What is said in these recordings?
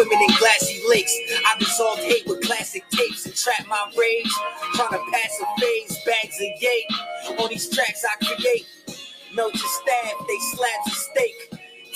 swimming in glassy lakes. I dissolved hate with classic tapes and trap my rage. Trying to pass a phase, bags of yay. On these tracks I create. Melt your staff, they slabs of steak.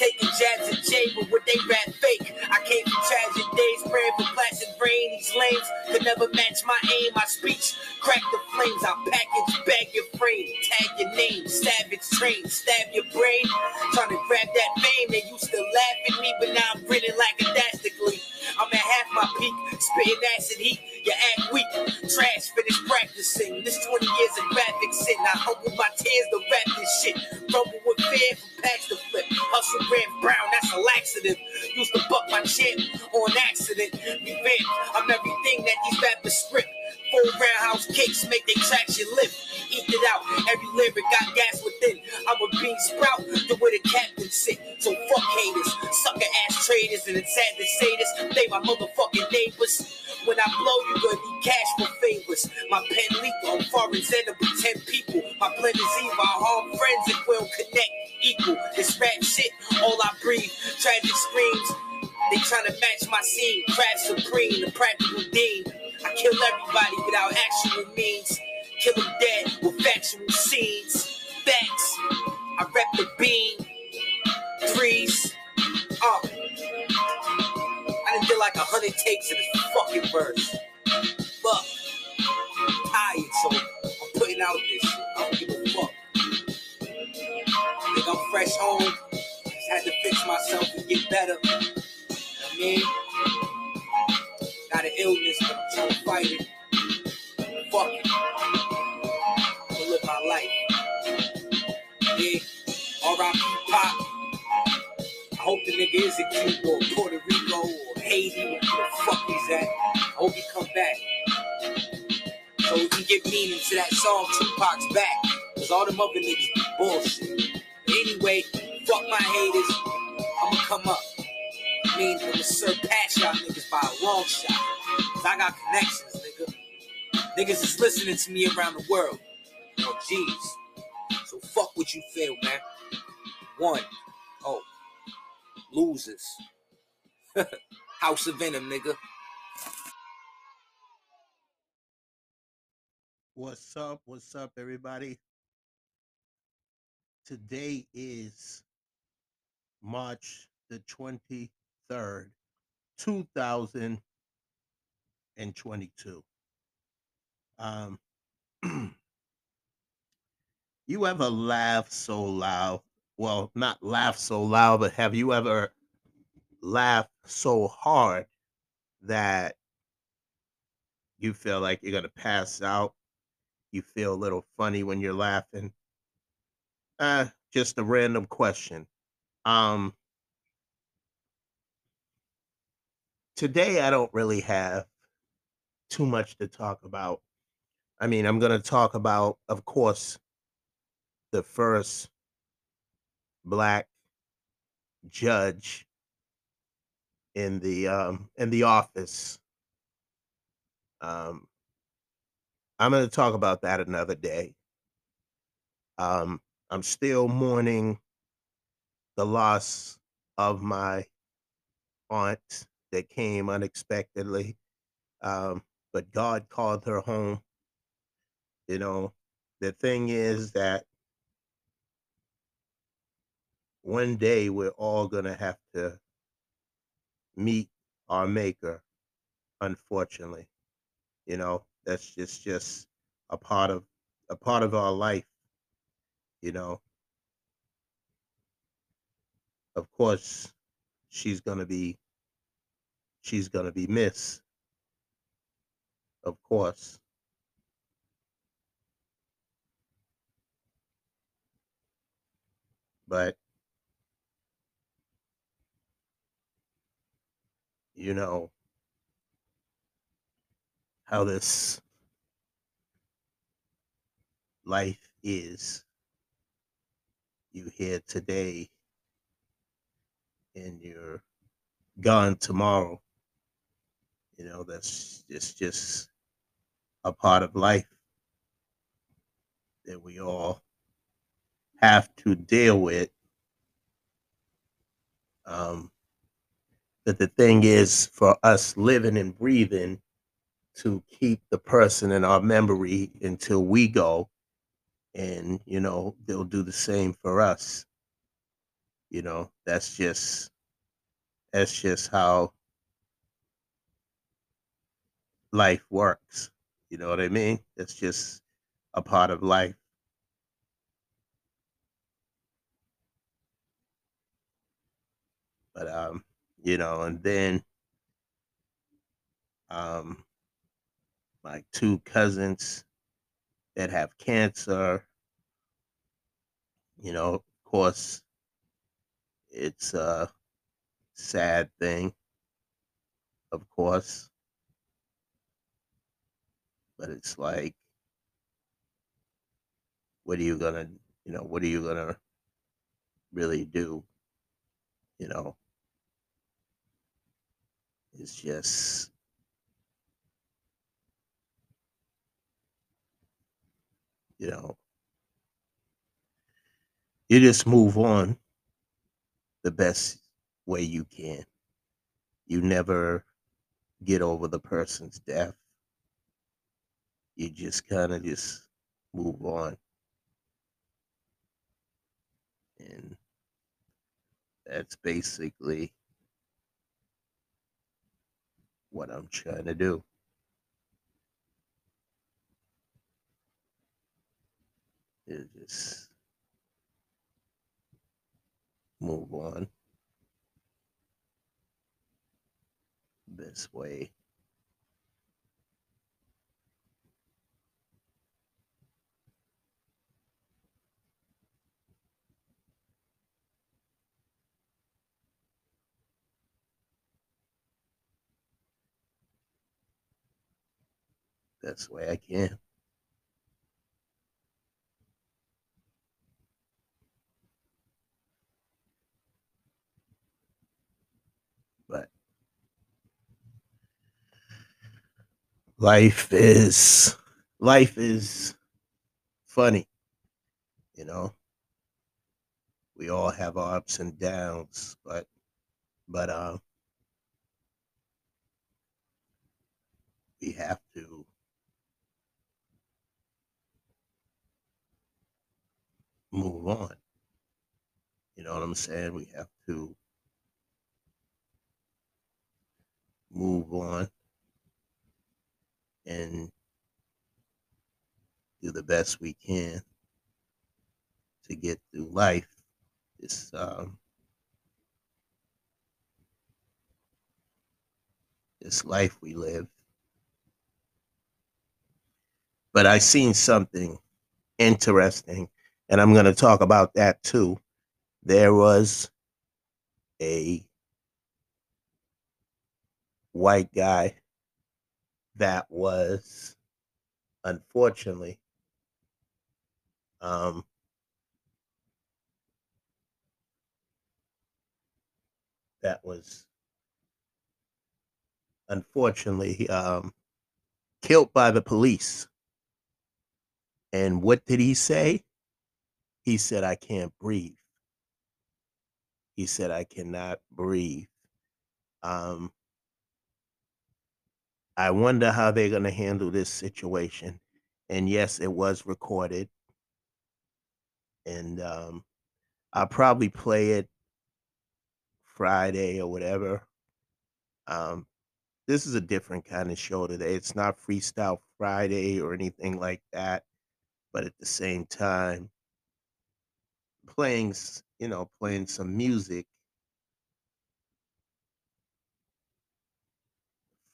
Taking jabs at Jay, but what they rap fake. I came from tragic days, praying for placid rain. These lames could never match my aim. My speech crack the flames. I package, bag your frame, tag your name, savage train, stab your brain. Trying to grab that fame. They used to laugh at me, but now I'm grinning like a dastardly. I'm at half my peak, spitting acid heat. You act weak, trash, finish practicing. This 20 years of graphic sin. I humble my tears to rap this shit. Rumble with fear from packs to flip. Hustle red brown, that's a laxative. Used to buck my chin on accident. Revenge, I'm everything that these rappers script. Full roundhouse kicks make they traction lift. Eat it out, every lyric got gas within. I'm a bean sprout the way the captain sit. So fuck haters, sucker ass traders, and it's sad to say this. They my motherfucking neighbors. When I blow, you gonna need cash for favors. My pen lethal, I'm foreign zen with 10 people. My blend is evil, I harm friends and will connect equal. This rap shit, all I breathe. Tragic screams. They trying to match my scene. Craft supreme, the practical dean. I kill everybody without actual means. Kill them dead with factual scenes. Facts. I rep the beam. Threes. Uh. I done did like a hundred takes of this fucking verse. Fuck. Tired, so I'm putting out this. I don't give a fuck. Think I'm fresh home. Just had to fix myself and get better. You know I mean, got an illness, but I'm trying to fight it. Fuck it. I'm gonna live my life. Yeah. R.I.P. Pop. I hope the nigga is in Cuba or Puerto Rico or Haiti, where the fuck he's at. I hope he come back. So we can get meaning to that song Tupac's back. Cause all them other niggas be bullshit. Anyway, fuck my haters. I'ma come up. I mean, I'ma surpass y'all niggas by a long shot. Cause I got connections, nigga. Niggas is listening to me around the world. Oh, jeez. So fuck what you feel, man. One. Oh. Losers. House of Venom, nigga. What's up? What's up, everybody? Today is March the 23rd, 2022. Um, you ever laugh so loud? Well, not laugh so loud, but have you ever laughed so hard that you feel like you're going to pass out? You feel a little funny when you're laughing? Uh, just a random question. Um, today I don't really have too much to talk about. I mean, I'm going to talk about, of course, the first black judge in the um in the office. Um, I'm going to talk about that another day. Um, I'm still mourning the loss of my aunt that came unexpectedly. Um, but God called her home. You know, the thing is that one day we're all going to have to meet our maker, unfortunately. You know, that's just just a part of a part of our life, you know. Of course, she's going to be she's going to be missed. Of course. But you know how this life is. You here today and you're gone tomorrow. You know, that's just just a part of life that we all have to deal with. Um, But the thing is, for us living and breathing, to keep the person in our memory until we go, and you know they'll do the same for us. You know, that's just that's just how life works. You know what I mean? It's just a part of life. But um, you know, and then um my two cousins that have cancer, you know, of course it's a sad thing, of course. But it's like what are you gonna you know, what are you gonna really do? You know, it's just you know you just move on the best way you can you never get over the person's death you just kind of just move on. And that's basically what i'm trying to do. Is just move on. This way. Best way I can. But life is life is funny, you know. We all have ups and downs, but but uh we have to move on. You know what I'm saying? We have to move on and do the best we can to get through life. This um, this life we live. But I seen something interesting, and I'm going to talk about that too. There was a white guy that was unfortunately um, that was unfortunately um, killed by the police. And what did he say? He said, I can't breathe. He said, I cannot breathe. Um, I wonder how they're going to handle this situation. And yes, it was recorded. And um, I'll probably play it Friday or whatever. Um, this is a different kind of show today. It's not Freestyle Friday or anything like that. But at the same time, playing, you know, playing some music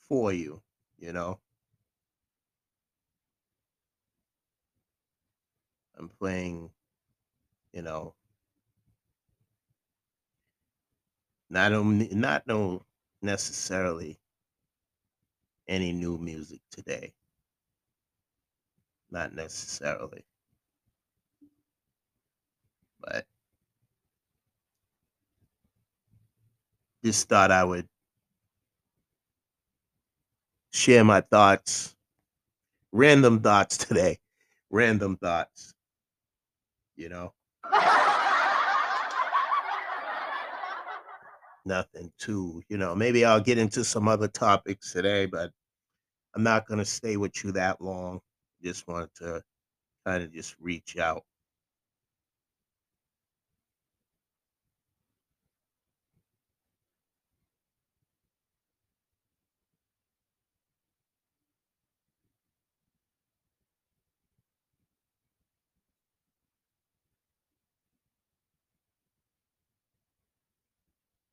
for you, you know. I'm playing, you know, not only not no necessarily any new music today. Not necessarily. But just thought I would share my thoughts, random thoughts today, random thoughts, you know. Nothing too, you know, maybe I'll get into some other topics today, but I'm not going to stay with you that long. Just wanted to kind of just reach out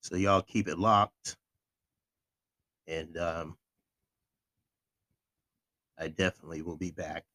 So y'all keep it locked. And um, I definitely will be back.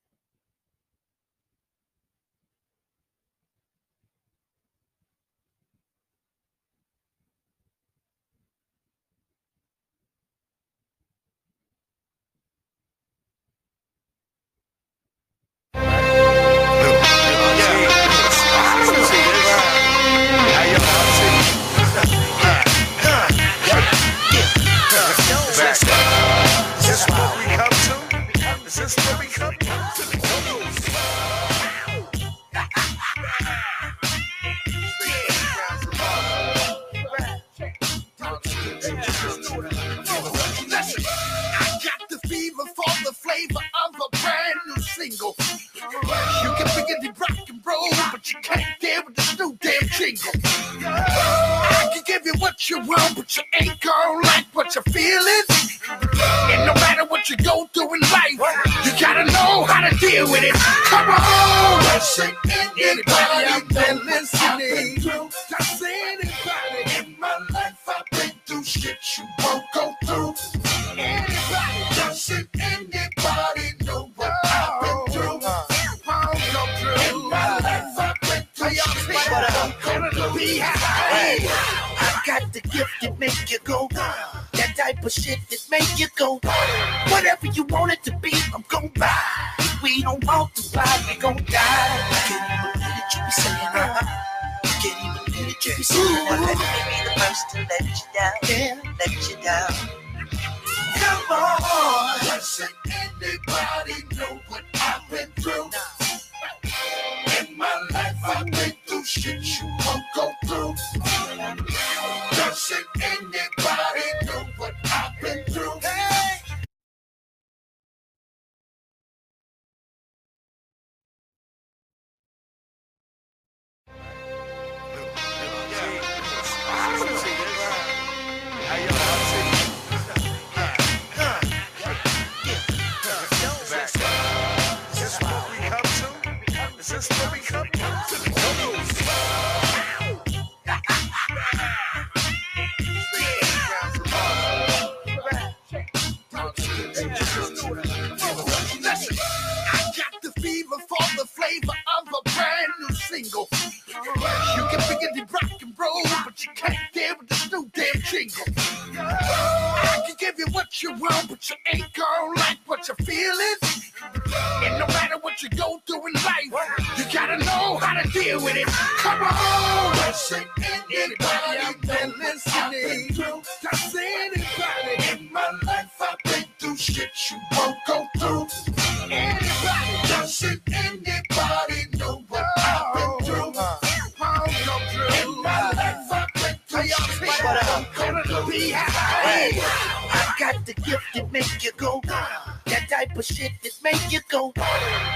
Hey, I got the gift that make you go. That type of shit that make you go.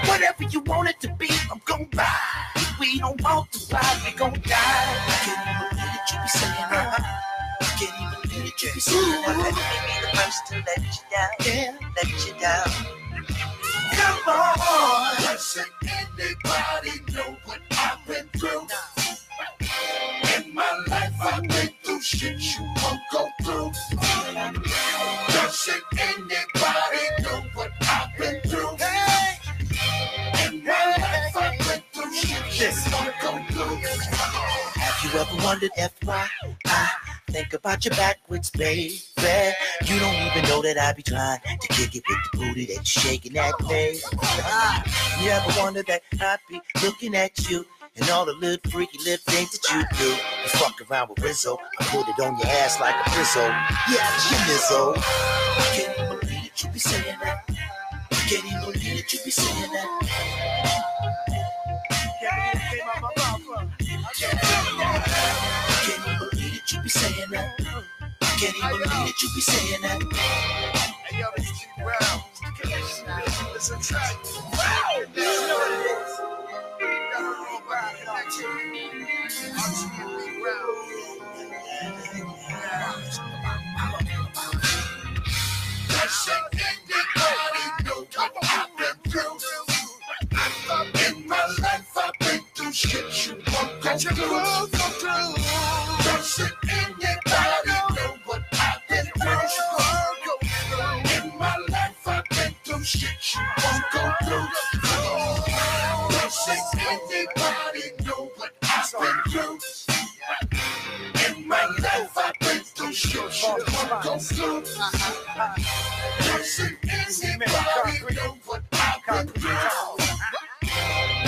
Whatever you want it to be, I'm gon' buy. If we don't want to buy, we gon' die. I can't even believe it you be saying uh-huh. I can't even believe it you be saying uh Let me be the first to let you down. Yeah. Let you down. Come on. Doesn't anybody know what I've been through? In my life, I've shit you won't go through. Doesn't anybody know what I've been through? In my life, I've been through shit you won't go through. Have you ever wondered if why I think about you backwards, baby? You don't even know that I be trying to kick it with the booty that you shaking at me. Ah, you ever wonder that I be looking at you? and all the little freaky little things that you do. You fuck around with Rizzo, I put it on your ass like a frizzle. Yeah, you Lizzo. I can't even believe that you be saying that. I can't even believe that you be saying that. Can't even believe that you be saying that. I can't even believe that you be saying that. Hey, yo, You know what it is. Got a worldwide connection. Brown. That I've been through. In my life, I've been through shit you won't go through. Know what I've been through. In my life, I've been through shit Shit in know what I've been through. In my life, I've been through shit won't go through. Shit in know what I've been through.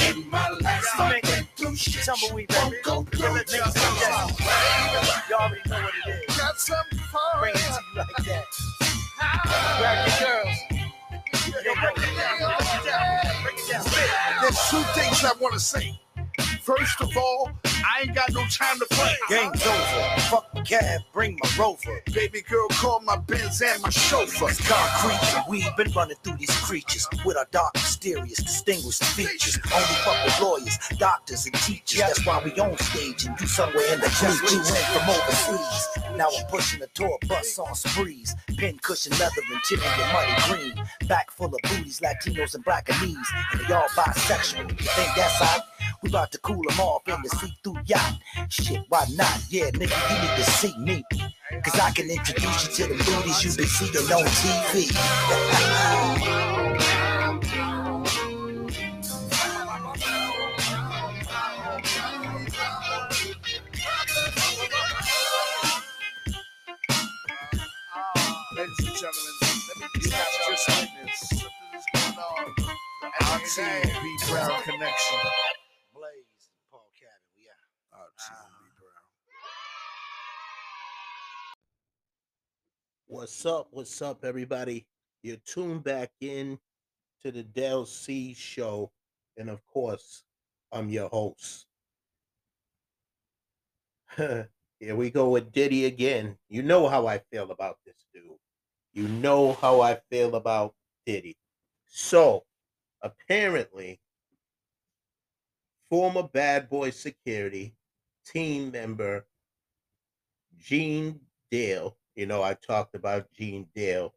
In my life, I've been through shit won't go through. You already know what it is. Got something for Bring it to you like that. Grab your girls. Yo. Break. I want to say. First of all, I ain't got no time to play. Game's over. Fuck the cab. Bring my rover. Baby girl, call my Benz and my chauffeur. It's concrete, and we've been running through these creatures with our dark, mysterious, distinguished features. Only fuck with lawyers, doctors, and teachers. That's why we on stage and you somewhere in the just flew in from overseas. Now I'm pushing the tour bus on sprees. Pin cushion leather and tinted with money green. Back full of booties, Latinos and blackanese. And knees. And they all bisexual. You think that's hot? We about to cool them off in the see-through yacht. Shit, why not? Yeah, nigga, you need to see me. Cause I can introduce you to the booties you've been seeing on TV. Ladies and gentlemen, let me have just witness something is going on. B Brown connection. What's up? What's up, everybody? You're tuned back in to the Del C show. And of course, I'm your host. Here we go with Diddy again. You know how I feel about this dude. You know how I feel about Diddy. So, apparently, former Bad Boy Security team member Gene Deal, you know, I talked about Gene Deal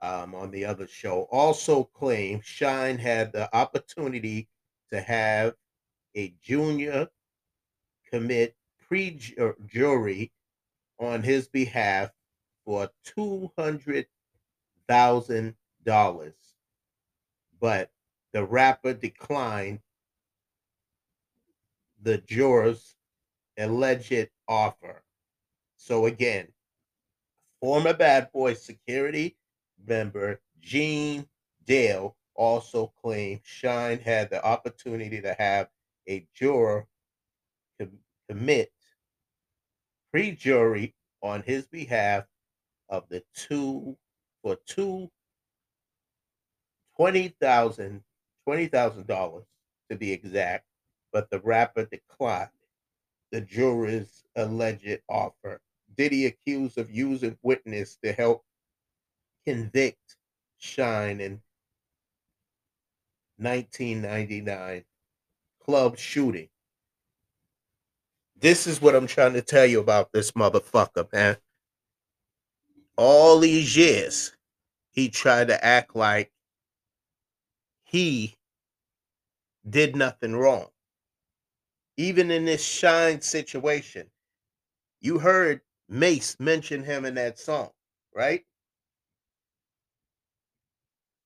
um, on the other show, also claimed Shyne had the opportunity to have a junior commit pre jury on his behalf for two hundred thousand dollars, but the rapper declined the jurors' alleged offer. So again, former Bad Boy security member Gene Deal also claimed Shyne had the opportunity to have a juror com- commit pre-jury on his behalf of the two for two twenty thousand twenty thousand dollars to be exact, but the rapper declined the juror's alleged offer. Diddy accused of using witness to help convict Shyne in 1999 club shooting. This is what I'm trying to tell you about this motherfucker, man. All these years, he tried to act like he did nothing wrong. Even in this Shyne situation, you heard Mase mentioned him in that song, right?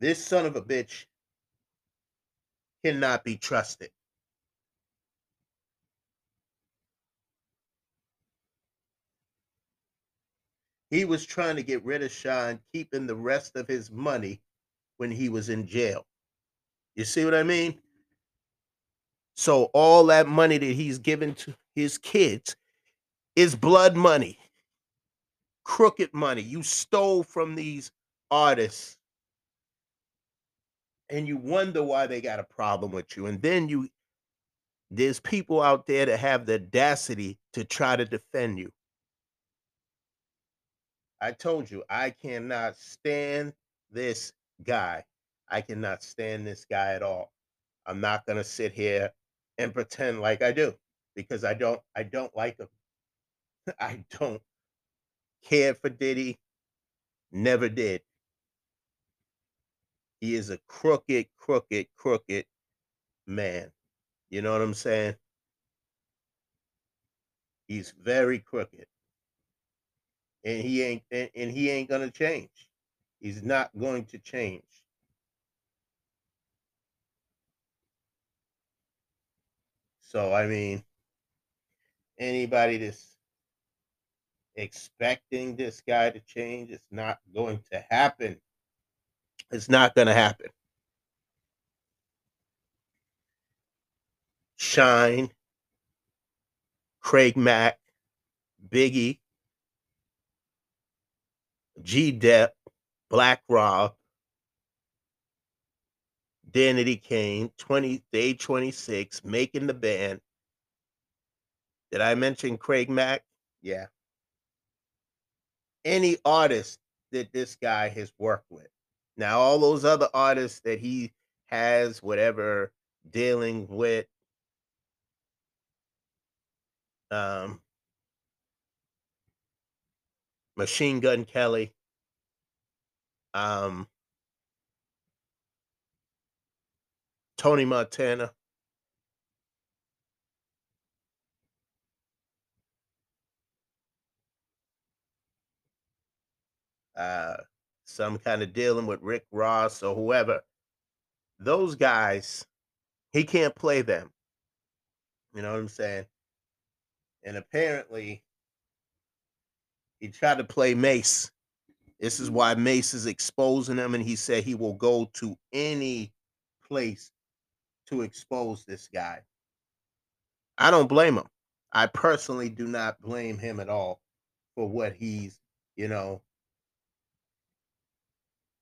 This son of a bitch cannot be trusted. He was trying to get rid of Shyne, keeping the rest of his money when he was in jail. You see what I mean? So all that money that he's given to his kids is blood money, crooked money. You stole from these artists and you wonder why they got a problem with you. And then you there's people out there that have the audacity to try to defend you. I told you I cannot stand this guy. I cannot stand this guy at all. I'm not gonna sit here and pretend like I do because I don't I don't like him. I don't care for Diddy. Never did. He is a crooked, crooked, crooked man. You know what I'm saying? He's very crooked. And he ain't and, and he ain't gonna change. He's not going to change. So I mean, anybody that's expecting this guy to change, it's not going to happen. It's not going to happen. Shyne, Craig Mack, Biggie, G Dep, Black Rob, Danity Kane, 20 day 26, making the band. Did I mention Craig Mack? Yeah. Any artist that this guy has worked with. Now, all those other artists that he has, whatever, dealing with, um, Machine Gun Kelly, um, Tony Montana. Uh, some kind of dealing with Rick Ross or whoever. Those guys, he can't play them. You know what I'm saying? And apparently, he tried to play Mase. This is why Mase is exposing him, and he said he will go to any place to expose this guy. I don't blame him. I personally do not blame him at all for what he's, you know,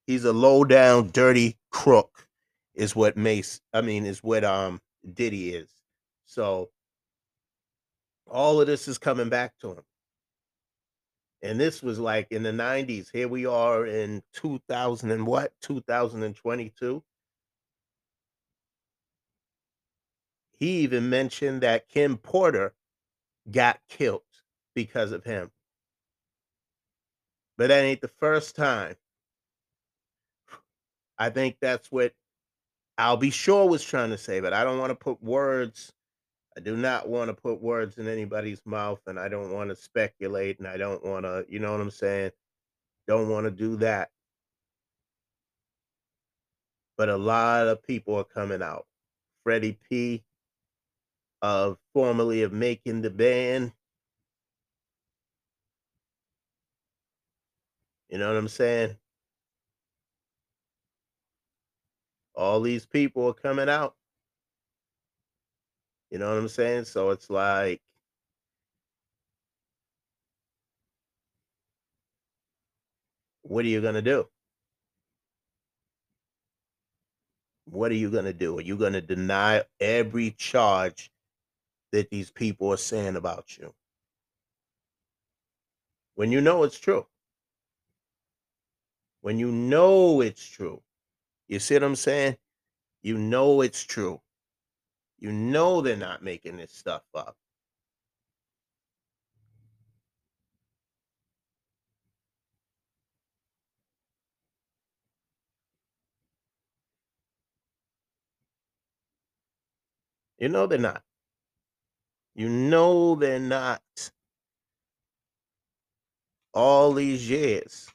he's a low down, dirty crook, is what Mase, I mean, is what um Diddy is. So all of this is coming back to him. And this was like in the 90s. Here we are in 2000 and what? 2022. He even mentioned that Kim Porter got killed because of him. But that ain't the first time. I think that's what Al B. Sure was trying to say, but I don't want to put words. I do not want to put words in anybody's mouth, and I don't want to speculate, and I don't want to, you know what I'm saying? Don't want to do that. But a lot of people are coming out. Freddie P, of formerly of making the band. You know what I'm saying? All these people are coming out. You know what I'm saying? So it's like what are you going to do? What are you going to do? Are you going to deny every charge that these people are saying about you? When you know it's true. When you know it's true. You see what I'm saying? You know it's true. You know they're not making this stuff up. You know they're not. You know they're not. All these years.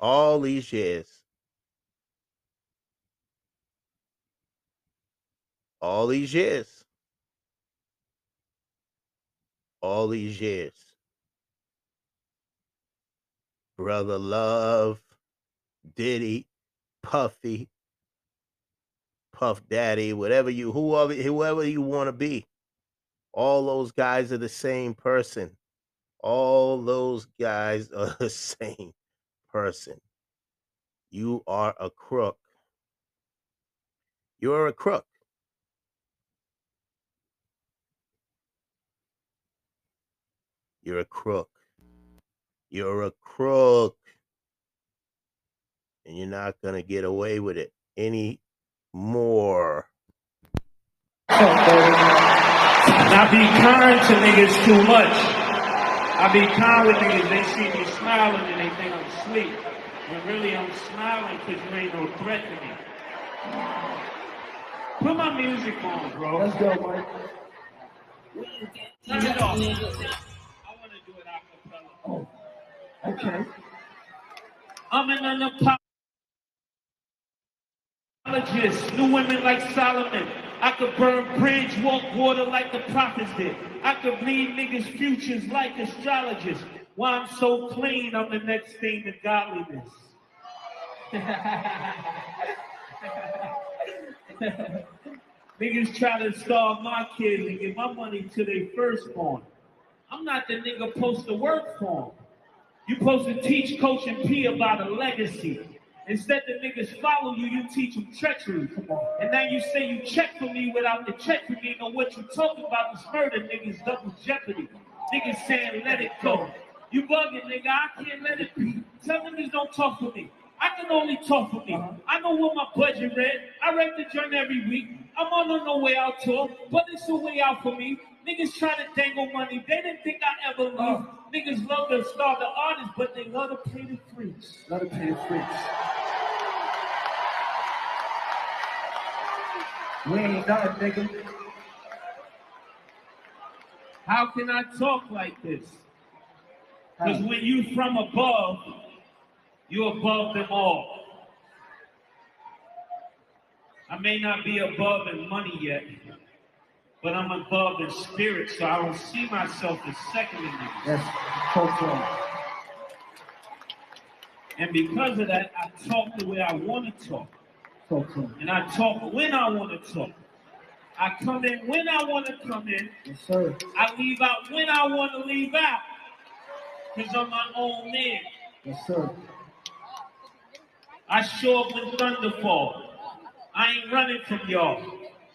All these years. All these years. All these years. Brother Love, Diddy, Puffy, Puff Daddy, whatever you whoever whoever you want to be. All those guys are the same person. All those guys are the same person. You are a crook. You're a crook. You're a crook. You're a crook. And you're not going to get away with it anymore. I be kind to niggas too much. I be kind with niggas. They see me smiling and they think I'm asleep. When really I'm smiling because you ain't no threat to me. Put my music on, bro. Let's go, Mike. Turn it off. Oh, okay. I'm an unapologist. New women like Solomon. I could burn bridge, walk water like the prophets did. I could read niggas' futures like astrologists. Why I'm so clean, I'm the next thing to godliness. Niggas try to starve my kids and give my money to their firstborn. I'm not the nigga supposed to work for 'em. You supposed to teach Coach and P about a legacy. Instead the niggas follow you, you teach them treachery. And now you say you check for me without the check for me. Know what you talking about is murder, niggas double jeopardy. Niggas saying let it go. You bugging, nigga. I can't let it be. Tell niggas don't talk for me. I can only talk for me. Uh-huh. I know what my budget read. I read the joint every week. I'm on no way out tour, but it's a way out for me. Niggas try to dangle money. They didn't think I ever leave. Niggas love to starve the artists, but they love to pay the freaks. Let it pay the freaks. We ain't nothing, nigga. How can I talk like this? Because when you from above, you're above them all. I may not be above in money yet, but I'm above in spirit, so I don't see myself as second in niggas. Yes, talk. And because of that, I talk the way I want to talk. Him. And I talk when I want to talk. I come in when I want to come in. Yes, sir. I leave out when I want to leave out. Because I'm my own man. Yes, sir. I show up when thunder fall. I ain't running from y'all.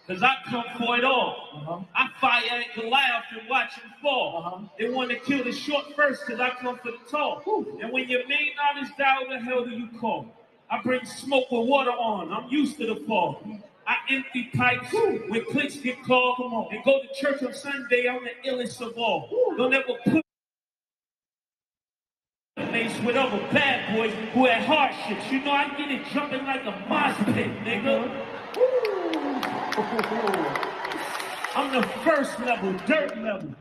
Cause I come for it all. Uh-huh. I fire at Goliath and watch him fall. Uh-huh. They want to kill the short first cause I come for the tall. And when your main artist die, who the hell do you call? I bring smoke with water on. I'm used to the fall. I empty pipes when clicks get called. And go to church on Sunday, I'm the illest of all. Don't ever put face with other bad boys who had hardships. You know, I get it jumping like a mosh pit, nigga. I'm the first level, dirt level.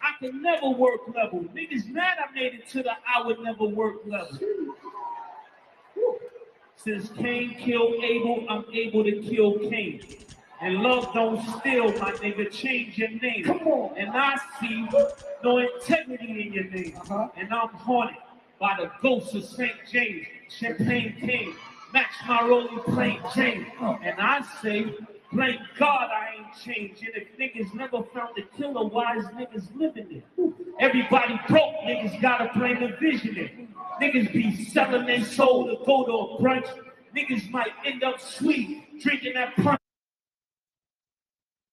I can never work level. Niggas mad I made it to the I would never work level. Since Cain killed Abel, I'm able to kill Cain. And love don't steal, my nigga. Change your name. Come on. And I see no integrity in your name. Uh-huh. And I'm haunted by the ghost of St. James. Champagne King. Match my rolling plain James. And I say, thank God I ain't changed. And if niggas never found the killer, why is niggas living it? Everybody broke, niggas gotta blame the visionary. Niggas be selling their soul to go to a brunch. Niggas might end up sweet, drinking that punch.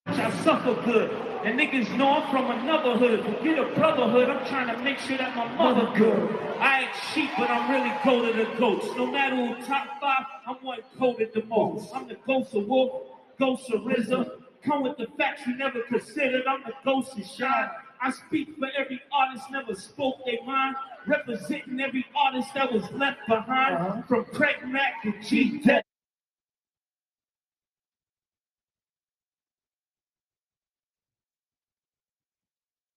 I suffer good. And niggas know I'm from another hood. Forget a brotherhood. I'm trying to make sure that my mother good. I ain't cheap, but I'm really cold of the goats. No matter who top five, I'm one coated the most. I'm the ghost of Wolf, ghost of RZA. Come with the facts you never considered. I'm the ghost of Shyne. I speak for every artist never spoke their mind, representing every artist that was left behind. Uh-huh. From Craig Mack to G. Dep.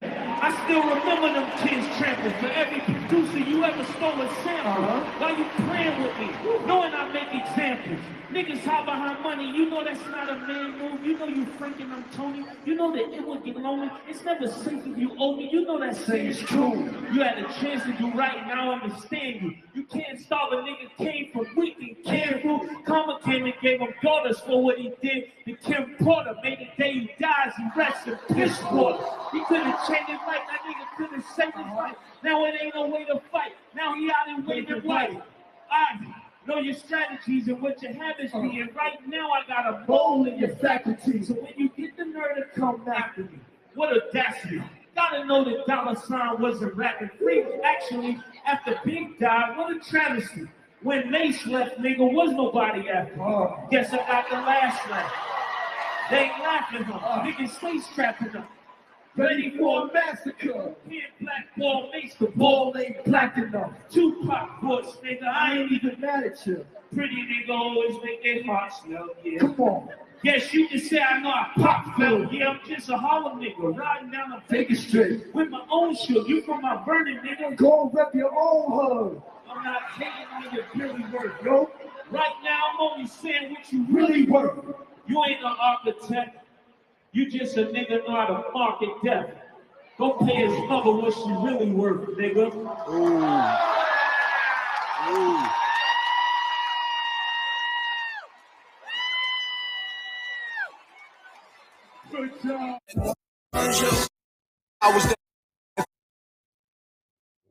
I still remember them kids trampling for every producer you ever stole a sample. Uh-huh. Why you playing with me? Knowing I make examples. Niggas hide behind money. You know that's not a man move. You know you Franken, I'm Tony. You know that it would get lonely. It's never safe if you owe me. You know that saying's true. You had a chance to do right, now I understand you. You can't stop a nigga came from weak and careful. Karma came and gave him daughters for what he did. And Kim Porter made the day he dies, he rests in piss water. He could have changed his life. That nigga could have saved his life. Now it ain't no way to fight. Now he out in waving white. I know your strategies and what your habits be. And right now I got a bowl in your faculties. So when you get the nerve to come after me, what audacity. Gotta know that dollar sign wasn't rapping free. Actually, after Big died, what a travesty. When Mase left, nigga, was nobody after. Oh. Guess I got the last laugh. They ain't laughing, huh? Uh. Niggas stay strapping up. Ready for a massacre. Kid black ball Mase, the ball ain't black enough. Tupac bush, nigga, I ain't even mad at you. pretty nigga always make their heart smell, yeah. Come on. Yes, you can say I know I pop flow. Yeah, I'm just a Harlem nigga riding down a Take it straight. with my own shoe. You from Mount Vernon, nigga. Go and rep your own hood. I'm not taking on your Billy work, yo. Right now, I'm only saying what you Really work. You ain't no architect. You just a nigga know how to market death. Go pay his mother what she really worth, nigga. Good job. I was there.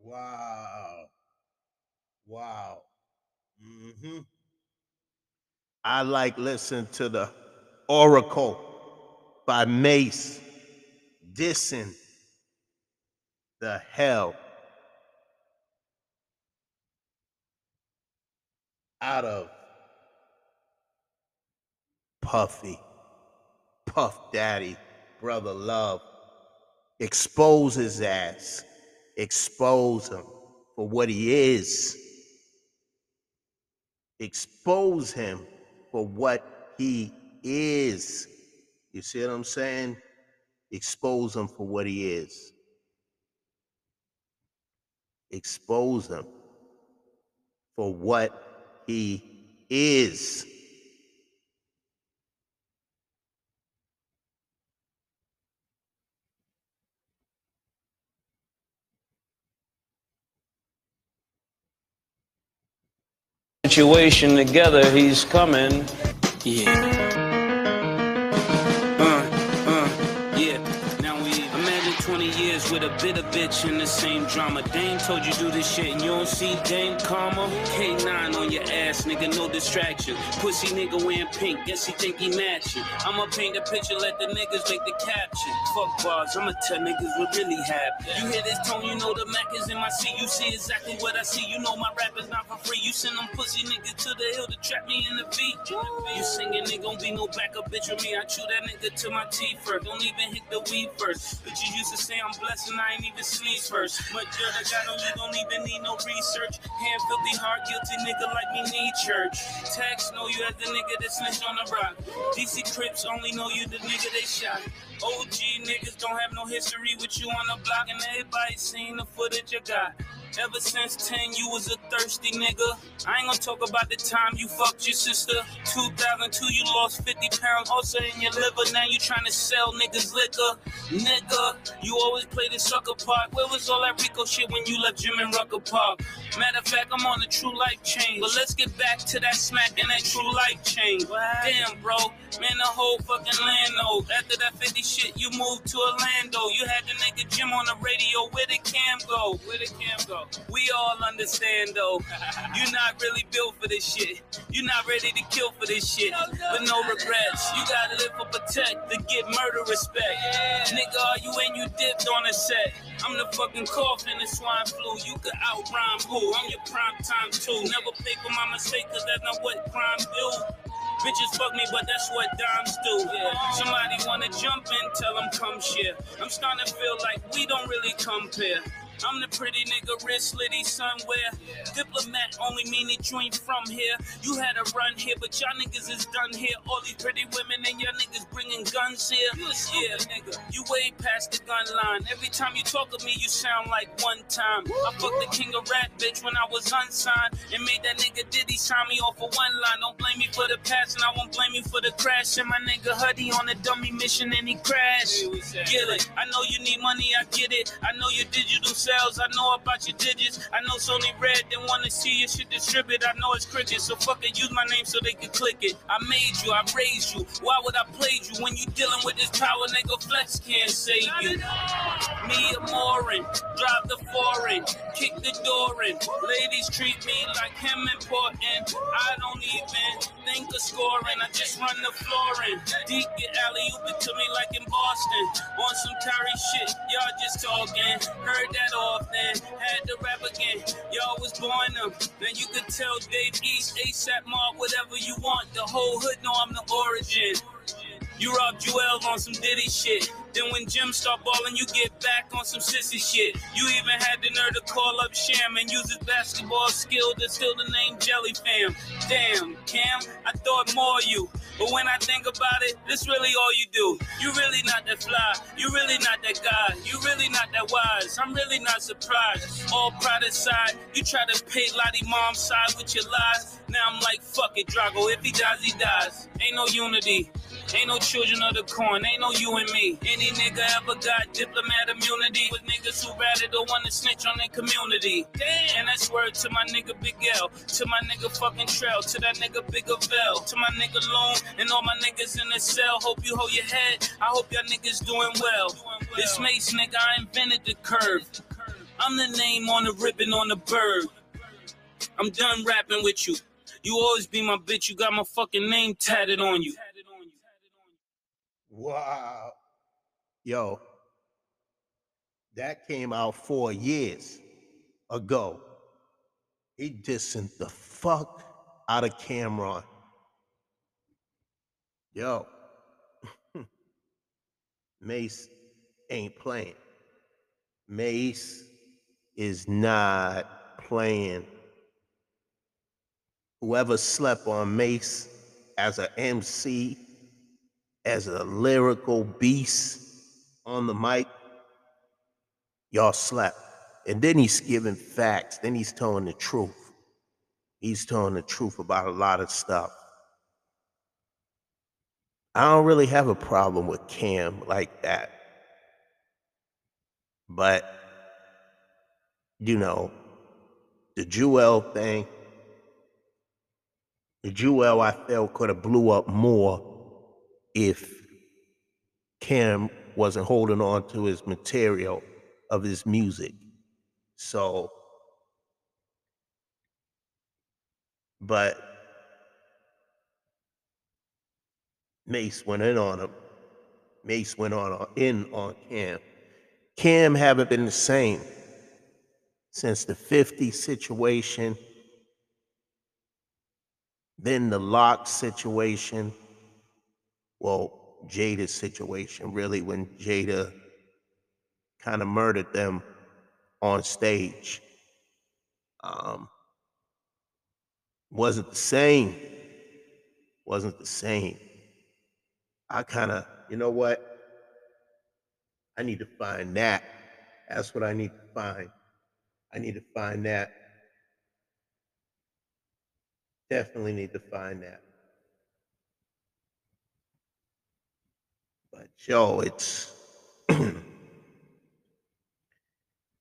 Wow. Wow. hmm I like listening to the Oracle by Mase dissing the hell out of Puffy, Puff Daddy, Brother Love. Expose his ass. Expose him for what he is. Expose him for what he is. You see what I'm saying? Expose him for what he is. Expose him for what he is. Situation together, he's coming. Yeah. Years with a bitter bitch in the same drama. Dame told you do this shit and you don't see Dame Karma. K9 on your ass, nigga, no distraction. Pussy nigga wearing pink, guess he think he matching. I'ma paint the picture, let the niggas make the caption. Fuck bars, I'ma tell niggas what really happened. You hear this tone, you know the Mac is in my seat. You see exactly what I see. You know my rap is not for free. You send them pussy niggas to the hill to trap me in the beat. You singing, nigga, gon' be no backup bitch with me. I chew that nigga to my teeth first. Don't even hit the weed first. Bitches used to say I'm blessed and I ain't even sneeze first. Much dirt I got on you, don't even need no research. Hand filthy, heart guilty nigga like me need church. Tax know you as the nigga that snitched on the rock. DC Crips only know you the nigga they shot. OG niggas don't have no history with you on the block, and everybody seen the footage you got. Ever since 10, you was a thirsty nigga. I ain't gonna talk about the time you fucked your sister. 2002, you lost 50 pounds, also in your liver. Now you trying to sell niggas liquor. Nigga, you always play the sucker part. Where was all that Rico shit when you left Jim and Rucker Park? Matter of fact, I'm on the true life change. But let's get back to that smack and that true life change. Damn, bro. Man, the whole fucking land. After that 50 shit, you moved to Orlando. You had the nigga Jim on the radio. Where the cam go? Where the cam go? We all understand though. You're not really built for this shit. You're not ready to kill for this shit. But no regrets. You gotta live for protect to get murder respect. Nigga, are you and you dipped on a set? I'm the fucking cough in the swine flu. You could out rhyme who? I'm your prime time too. Never pay for my mistake, cause that's not what crime do. Bitches fuck me, but that's what dimes do. Somebody wanna jump in, tell them come share. I'm starting to feel like we don't really compare. I'm the pretty nigga, wrist litty somewhere. Diplomat only mean that you ain't from here. You had a run here, but y'all niggas is done here. All these pretty women and y'all niggas bringing guns here. Yeah, nigga, you way past the gun line. Every time you talk to me, you sound like one time. I fucked the king of rap, bitch, when I was unsigned. And made that nigga Diddy sign me off of one line. Don't blame me for the past, and I won't blame you for the crash. And my nigga Huddy on a dummy mission, and he crashed. Get it? I know you need money, I get it. I know your digital sales, I know about your digits. I know Sony Red didn't want to see your shit distribute. I know it's cricket, so fuck it, use my name so they can click it. I made you, I raised you. Why would I play you when you dealing with this power? Nigga, flex can't save you. me a mooring, drive the foreign, kick the door in. Ladies treat me like him important. I don't even think of scoring. I just run the floor in. Deep get alley oop to me like in Boston. On some Tyree shit, y'all just talking. Heard that often, had to rap again. Y'all was born them. Then you could tell Dave East, ASAP Mob, whatever you want. The whole hood know I'm the origin. You rob Joel on some Diddy shit. Then when Jim start balling, you get back on some sissy shit. You even had the nerve to call up Sham and use his basketball skill to steal the name Jelly Fam. Damn, Cam, I thought more of you. But when I think about it, this really all you do. You really not that fly. You really not that guy. You really not that wise. I'm really not surprised. All pride aside, you try to pay Lottie mom's side with your lies. Now I'm like, fuck it, Drago. If he dies, he dies. Ain't no unity. Ain't no children of the corn, ain't no you and me. Any nigga ever got diplomat immunity with niggas who rather don't want to snitch on their community. Damn, and that's word to my nigga Big L, to my nigga fucking Trail, to that nigga Bigger Bell, to my nigga Loon, and all my niggas in the cell. Hope you hold your head. I hope y'all niggas doing well. This Mase nigga, I invented the curve. I'm the name on the ribbon on the bird. I'm done rapping with you. You always be my bitch. You got my fucking name tatted on you. Wow. Yo, that came out four years ago. He dissing the fuck out of Cam'ron. Yo, Mase ain't playing. Mase is not playing. Whoever slept on Mase as an MC as a lyrical beast on the mic, y'all slept. And then he's giving facts. Then he's telling the truth. He's telling the truth about a lot of stuff. I don't really have a problem with Cam like that. But, you know, the Juelz thing, the Juelz I felt could have blew up more if Cam wasn't holding on to his material of his music. So, but Mase went in on him. Mase went on in on Cam. Cam haven't been the same since the 50 situation, then the lock situation, well, Jada's situation, really, when Jada kind of murdered them on stage. Um, wasn't the same. Wasn't the same. I kind of, you know what? I need to find that. That's what I need to find. I need to find that. Definitely need to find that. But yo, it's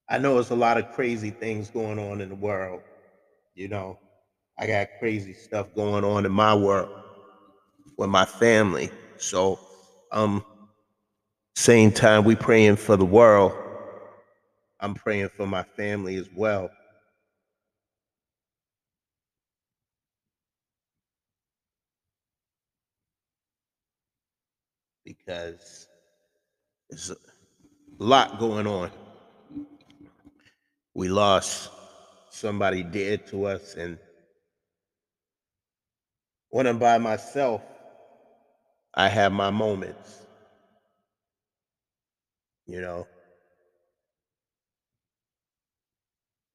I know it's a lot of crazy things going on in the world. You know, I got crazy stuff going on in my world with my family. So, um, same time we praying for the world, I'm praying for my family as well. Because there's a lot going on. We lost somebody dead to us, and when I'm by myself, I have my moments. You know,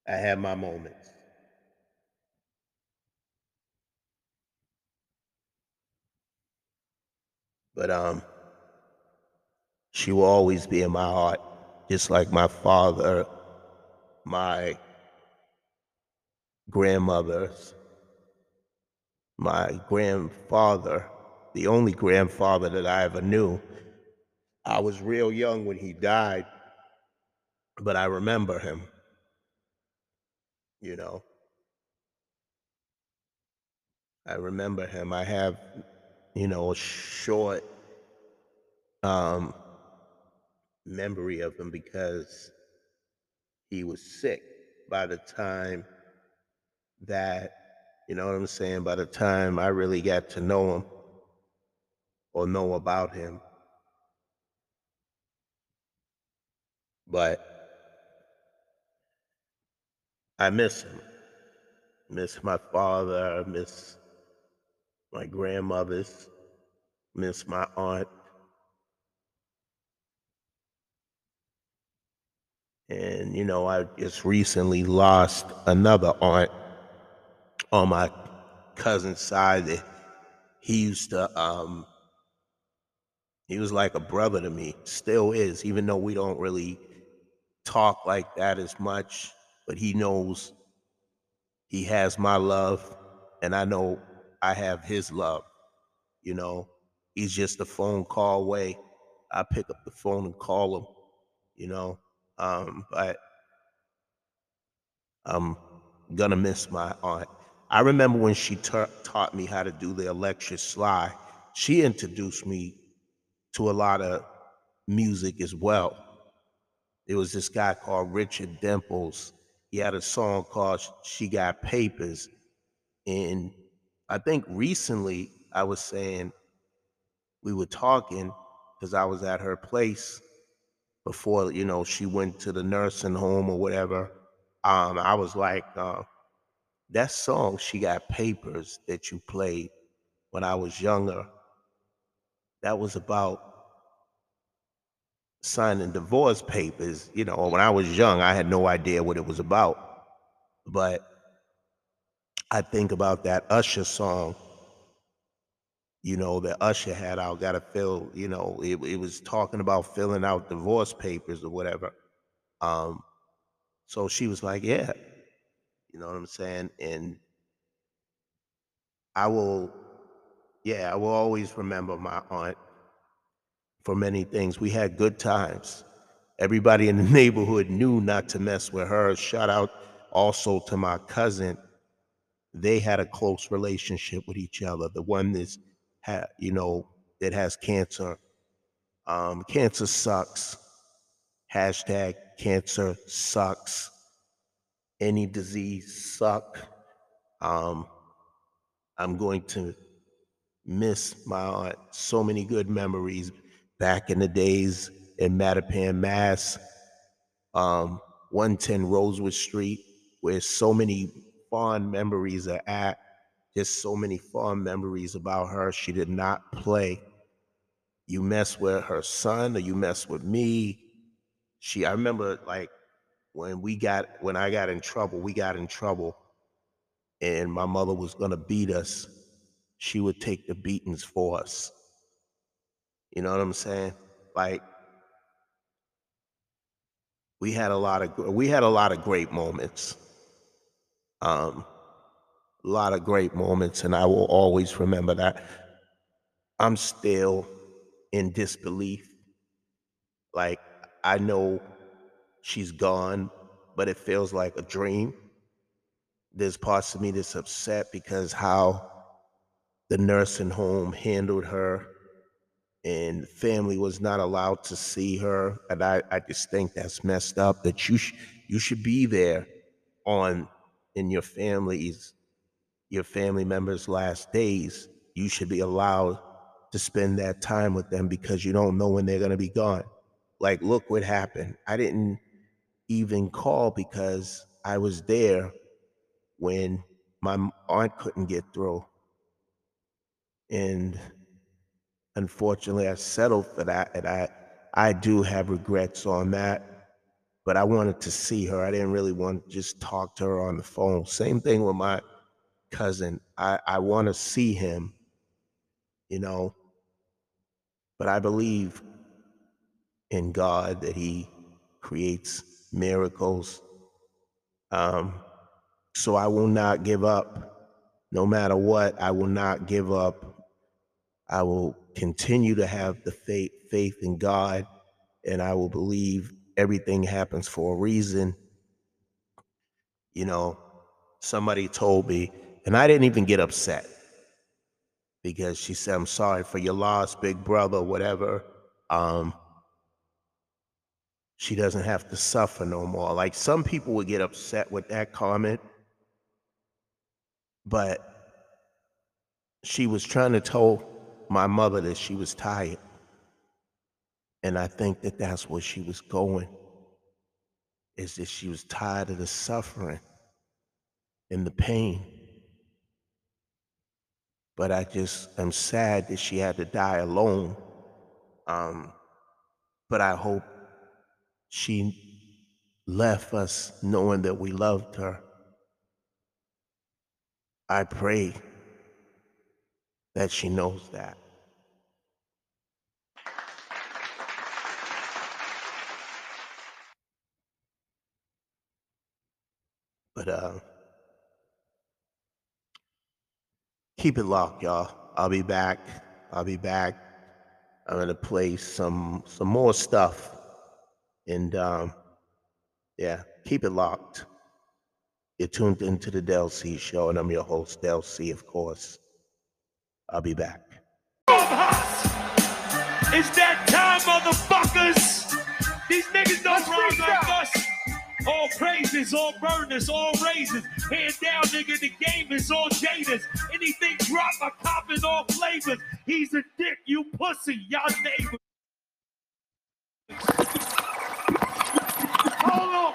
I have my moments. But um, she will always be in my heart, just like my father, my grandmothers, my grandfather, the only grandfather that I ever knew. I was real young when he died, but I remember him, you know. I remember him. I have, you know, a short um, memory of him because he was sick by the time that, you know what I'm saying, by the time I really got to know him or know about him. But I miss him. Miss my father, miss my grandmothers, miss my aunt. And, you know, I just recently lost another aunt on my cousin's side that he used to, um, he was like a brother to me, still is, even though we don't really talk like that as much, but he knows he has my love and I know I have his love. You know, he's just a phone call away. I pick up the phone and call him, you know. Um, but I'm gonna miss my aunt. I remember when she ta- taught me how to do the electric slide. She introduced me to a lot of music as well. There was this guy called Richard Dimples. He had a song called She Got Papers. And I think recently I was saying we were talking because I was at her place before, you know, she went to the nursing home or whatever. Um, I was like, uh, that song, She Got Papers, that you played when I was younger, that was about signing divorce papers. You know, when I was young, I had no idea what it was about. But I think about that Usher song, you know, that Usher had out, gotta fill, you know, it, it was talking about filling out divorce papers or whatever. Um, so she was like, Yeah, you know what I'm saying? And I will, yeah, I will always remember my aunt for many things. We had good times. Everybody in the neighborhood knew not to mess with her. Shout out also to my cousin. They had a close relationship with each other. The one that's you know, that has cancer. Um, cancer sucks. Hashtag cancer sucks. Any disease suck. Um, I'm going to miss my aunt. So many good memories back in the days in Mattapan, Mass, um, 110 Rosewood Street, where so many fond memories are at. Just so many fond memories about her. She did not play. You mess with her son or you mess with me. She, I remember like when we got, when I got in trouble, we got in trouble and my mother was gonna beat us. She would take the beatings for us. You know what I'm saying? Like we had a lot of we had a lot of great moments. Um, a lot of great moments, and I will always remember that. I'm still in disbelief. Like I know she's gone, but it feels like a dream. There's parts of me that's upset because how the nursing home handled her and family was not allowed to see her. And I, I just think that's messed up that you, sh- you should be there on in your family's, your family members' last days. You should be allowed to spend that time with them because you don't know when they're going to be gone. Like, look what happened. I didn't even call because I was there when my aunt couldn't get through. And unfortunately, I settled for that, and I I do have regrets on that. But I wanted to see her. I didn't really want to just talk to her on the phone. Same thing with my cousin. I I want to see him, you know. But I believe in God that He creates miracles. Um, so I will not give up. No matter what, I will not give up. I will continue to have the faith faith in God and I will believe everything happens for a reason. You know, somebody told me and I didn't even get upset because she said I'm sorry for your loss, big brother, whatever. Um she doesn't have to suffer no more. Like some people would get upset with that comment, but she was trying to tell my mother that she was tired. And I think that that's where she was going, is that she was tired of the suffering and the pain. But I just am sad that she had to die alone. Um, but I hope she left us knowing that we loved her. I pray that she knows that. But uh, keep it locked, y'all. I'll be back. I'll be back. I'm gonna play some some more stuff, and um, yeah, keep it locked. You're tuned into the Del C show, and I'm your host, Del C, of course. I'll be back. It's that time, motherfuckers. These niggas don't rhyme like us. All praises, all burners, all raises. Hand down, nigga, the game is all jaders. Anything drop, I cop in all flavors. He's a dick, you pussy, y'all neighbors. Hold on.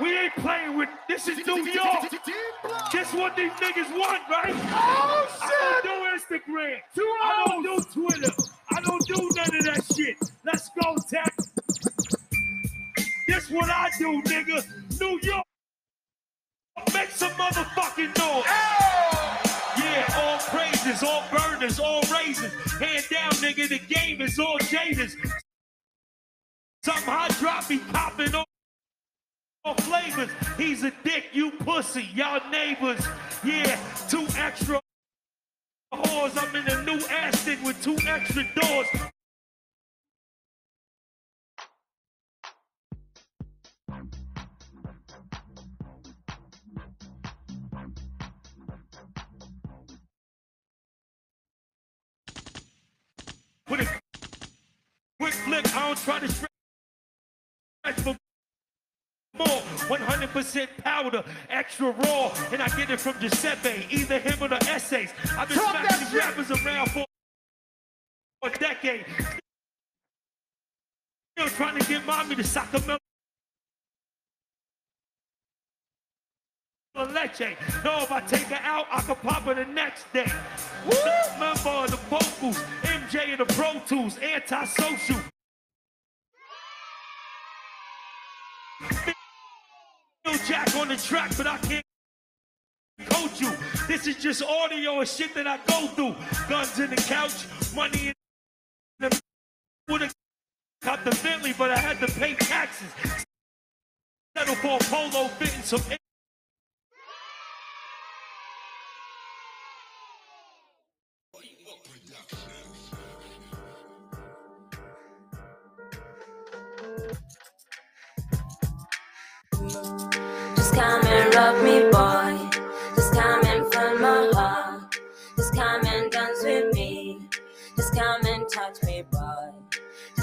We ain't playing with this is New York. This what these niggas want, right? Oh shit! I don't do Instagram. I don't do Twitter. I don't do none of that shit. Let's go, Tech. This what I do, nigga. New York. Make some motherfucking noise. Yeah, all praises, all burners, all raisins. Hand down, nigga, the game is all jaders. Something hot drop be popping on all flavors. He's a dick, you pussy, y'all neighbors. Yeah, two extra whores. I'm in a new Aston with two extra doors. I don't try to stretch for more. 100% powder, extra raw, and I get it from Giuseppe, either him or the essays. I've been smashing rappers around for a decade. Still trying to get mommy to Sacramento. Leche. No, if I take her out, I can pop her the next day. Member of the vocals, MJ and the Pro Tools, antisocial. Jack on the track, but I can't coach you. This is just audio and shit that I go through. Guns in the couch, money in the would have got the Bentley, but I had to pay taxes. Settle for a polo fitting some.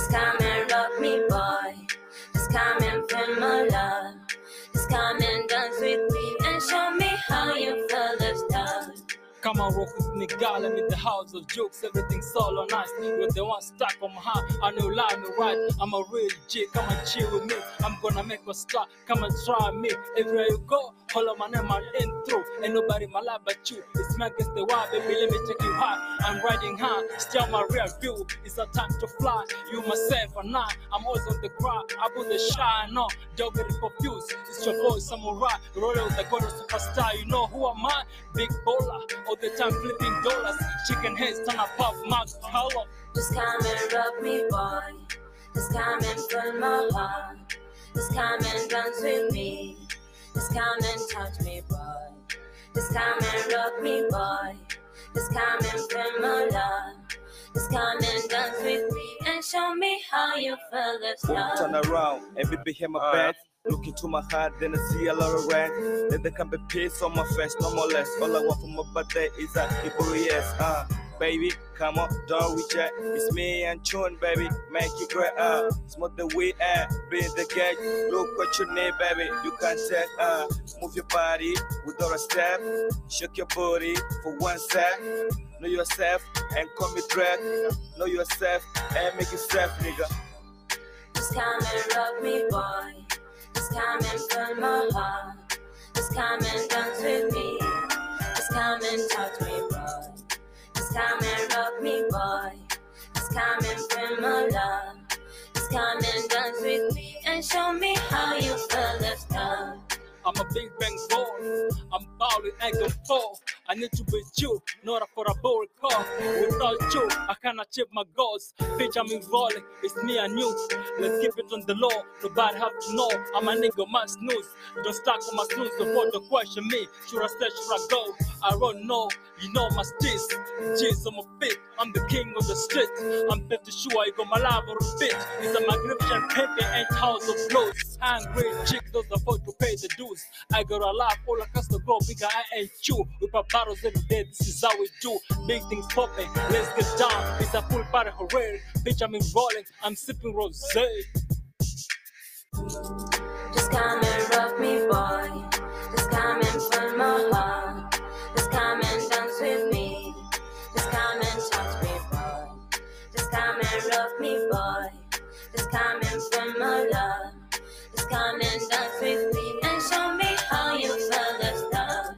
Just come and rock me, boy. Just come and feel my love. Just come and Come and rock with me, girl. I'm in the house of jokes. Everything's all on ice. You're the one stuck on my heart. I know lie me right. I'm a real G. Come and chill with me. I'm gonna make a star. Come and try me. Everywhere you go, follow my name and intro. Ain't nobody my life but you. It's me against the world, baby. Let me check you hard. I'm riding high. Still my real view. It's a time to fly. You myself and I. I'm always on the ground. I put the shine on. Don't get confused. It's your boy Samurai. With the god of superstar. You know who am I? Big baller. Oh, All the time flipping dollars. Chicken heads turn up puff mouth. Hello. Just come and rub me, boy. Just come and fill my heart. Just come and dance with me. Just come and touch me, boy. Just come and rub me, boy. Just come and feel my love. Just come and dance with me and show me how you feel this Turn around and baby hear my bed. Look into my heart, then I see a lot of red. Then there can be peace on my face, no more less. All I want from my birthday is a people yes. Uh, baby. Come on, don't reject. It's me and Chun, baby. Make you great, uh. Smoke the weed and bring the gate. Look what you need, baby. You can take, uh. Move your body without a step. Shake your booty for one sec. Know yourself and call me drag. Know yourself and make yourself, nigga. Just come and rock me, boy. And fill my heart. Just come and dance with me. Come and touch me, boy. Come and rock me, boy. Come and fill my love. Come and dance with me and show me how you feel this love. I'm a big bang boy. I'm ballin' and can fall. I need to be you, not for a bold call. Without you, I can't achieve my goals. Bitch, I'm involved. It's me and you. Let's keep it on the law. Nobody have to know. I'm a nigga, my snooze. Don't stack on my snooze the question me. Should I stay, should I go? I don't know. You know my stis. G's on my feet. I'm the king of the street. I'm 50 sure I got my life on a bit. It's a magnificent paper and house of. Angry chick does afford to pay the dues. I got a life all across the globe, bigger I ain't you. We pop bottles every day, this is how we do. Big things popping, let's get down. It's a full party hooray. Bitch, I'm in rolling, I'm sipping rose. Just come and rock me, boy. Just come and fill my heart. Rock me, boy. Come and fill my love. Just come and dance with me and show me how you feel this love.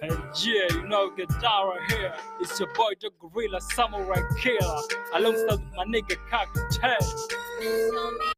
Hey, yeah, you know, get down right here. It's your boy, the Gorilla Samurai Killer. Alongside my nigga, Cocktail. Show me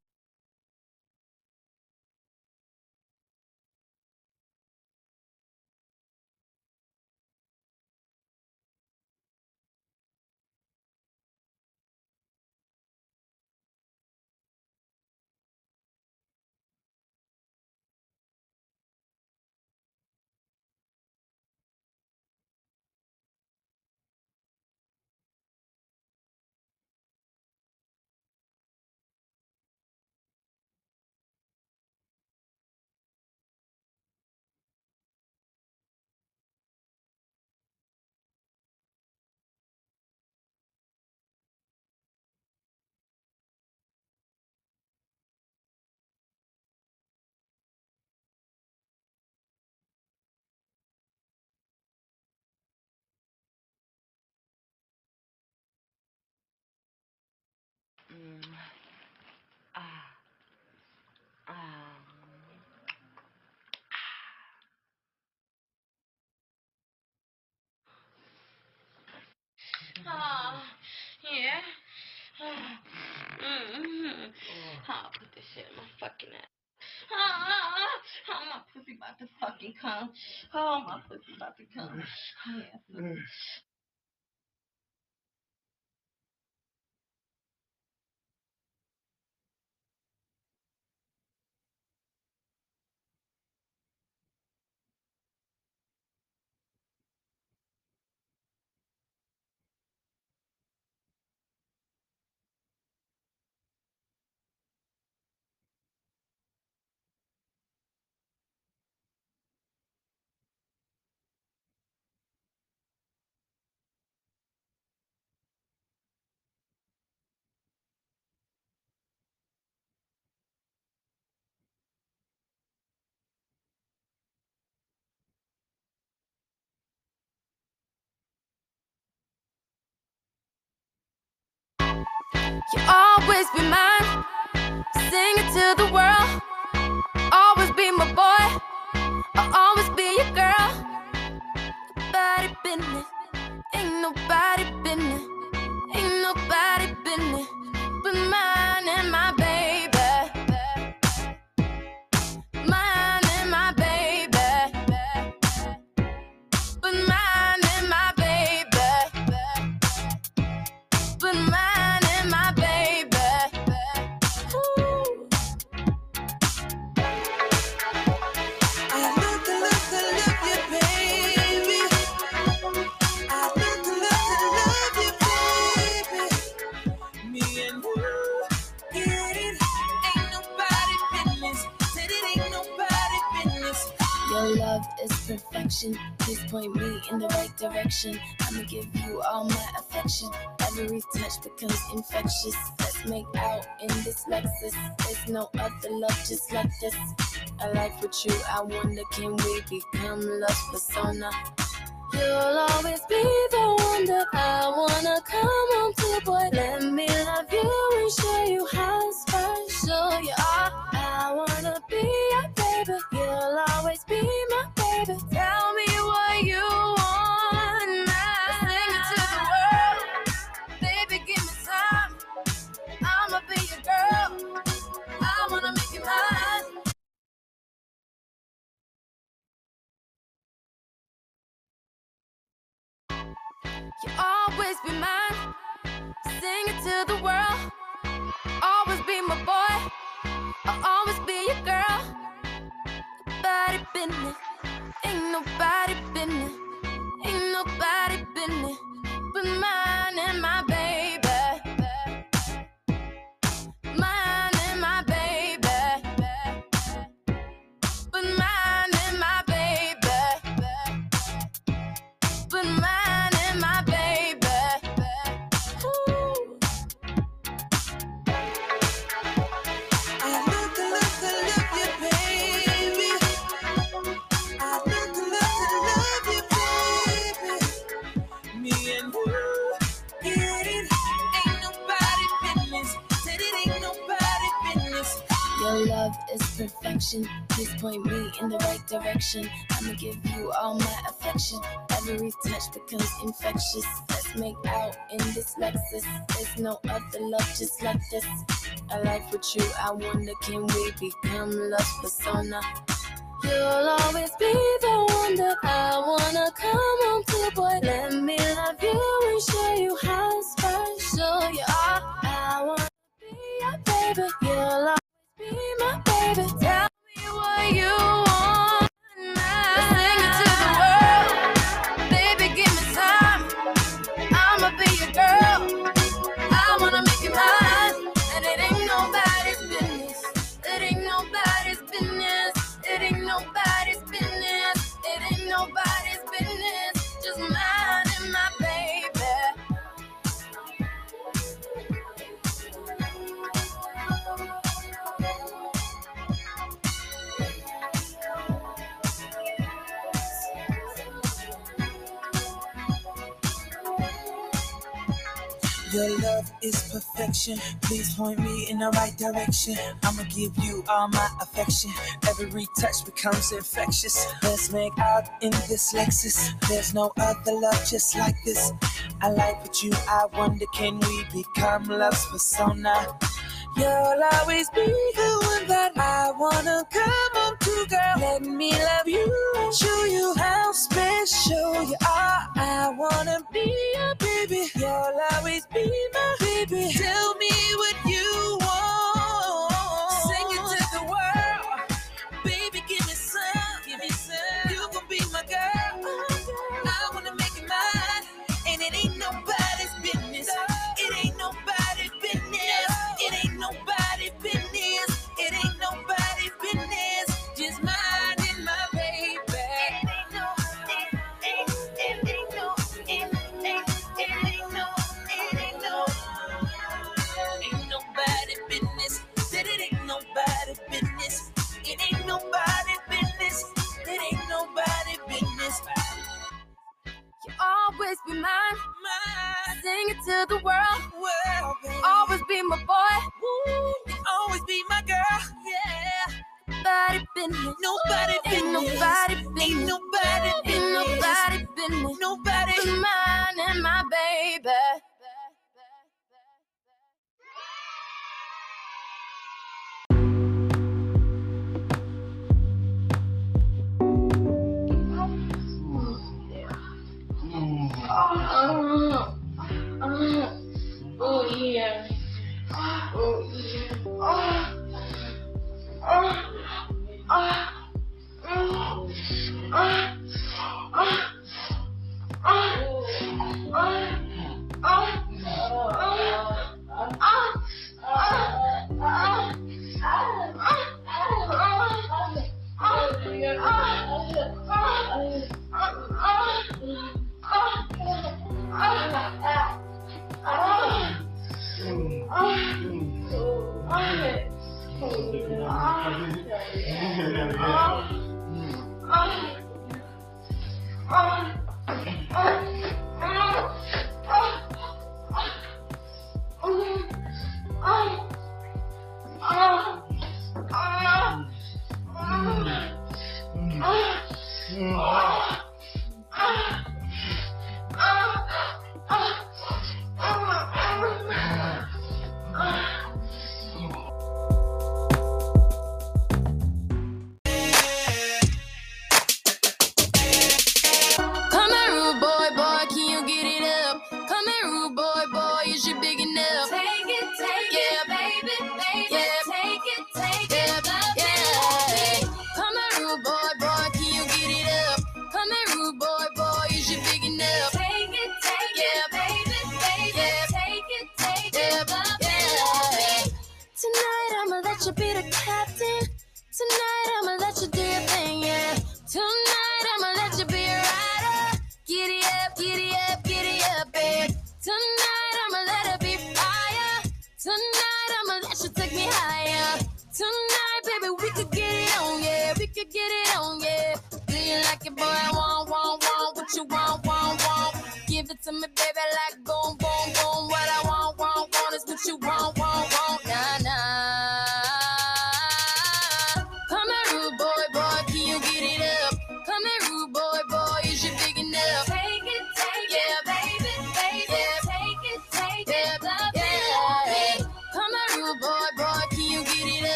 Oh, yeah. Mm-hmm. I'll put this shit in my fucking ass. Ah, oh, my pussy about to fucking come. Oh, my pussy about to come. Oh, yeah. You always be mine. Sing it to the world. Always be my boy. I'll always be your girl. Nobody business. Ain't nobody business. Perfection. Please point me in the right direction. I'ma give you all my affection. Every touch becomes infectious. Let's make out in this Lexus. There's no other love just like this. I like with you. I wonder, can we become love persona? You'll always be the one that I wanna come home to, boy. Let me love you and show you how special you are. I wanna be your Tell me what you want now. Sing it to the world, baby. Give me time. I'ma be your girl. I wanna make you mine. You'll always be mine. Sing it to the world. Nobody business. Ain't perfection. Please point me in the right direction. I'ma give you all my affection. Every touch becomes infectious. Let's make out in this Lexus. There's no other love just like this. A life with you. I wonder, can we become love persona? You'll always be the one that I wanna come home to, boy. Let me love you and show you how special you are. I wanna be your baby. You'll always be my baby. What you love is perfection. Please point me in the right direction. I'ma give you all my affection. Every touch becomes infectious. Let's make out in this Lexus. There's no other love just like this. I like what you. I wonder, can we become love's persona? You'll always be the one that I wanna come home girl. Let me love you show you how special you are. I wanna be your baby. You'll always be my baby. Tell me what you want.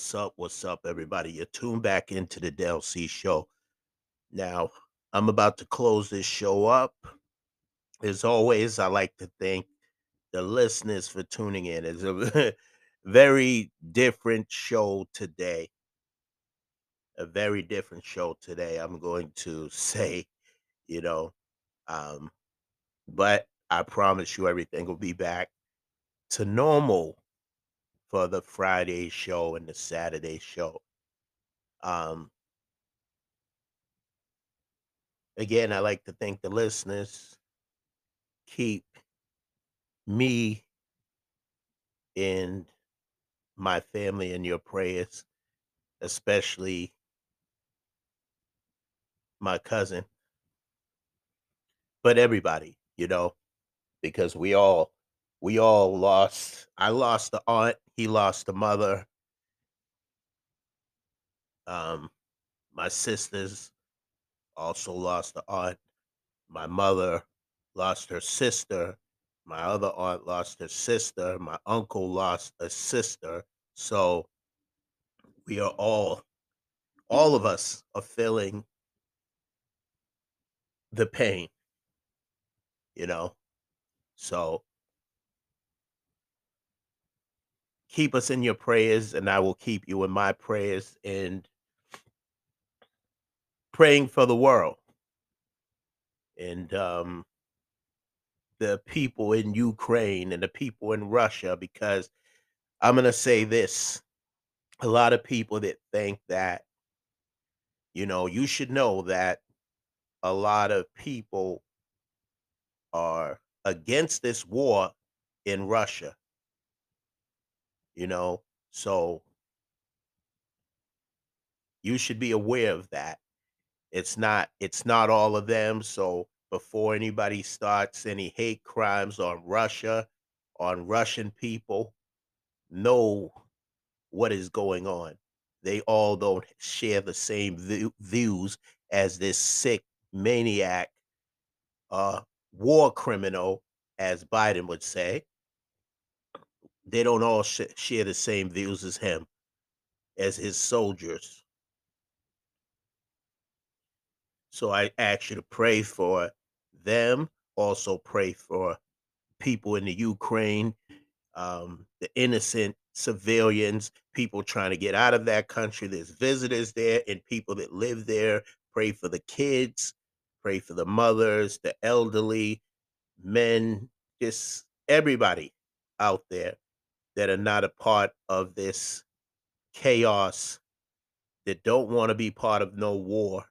What's up? What's up, everybody? You're tuned back into the DLC show. Now, I'm about to close this show up. As always, I like to thank the listeners for tuning in. It's a very different show today. A very different show today. I'm going to say, you know, um, but I promise you everything will be back to normal for the Friday show and the Saturday show. Um, again, I like to thank the listeners. Keep me and my family in your prayers, especially my cousin, but everybody, you know, because we all we all lost. I lost the aunt he lost a mother. Um, my sisters also lost the aunt. My mother lost her sister. My other aunt lost her sister. My uncle lost a sister. So we are all, all of us are feeling the pain, you know? So keep us in your prayers, and I will keep you in my prayers and praying for the world. And um, the people in Ukraine and the people in Russia, because I'm going to say this a lot of people that think that, you know, you should know that a lot of people are against this war in Russia you know? So you should be aware of that. It's not it's not all of them so before anybody starts any hate crimes on russia on russian people know what is going on. They all don't share the same view, views as this sick maniac uh war criminal as biden would say they don't all sh- share the same views as him, as his soldiers. So I ask you to pray for them. Also pray for people in the Ukraine, um, the innocent civilians, people trying to get out of that country. There's visitors there and people that live there. Pray for the kids. Pray for the mothers, the elderly, men, just everybody out there that are not a part of this chaos, that don't want to be part of no war.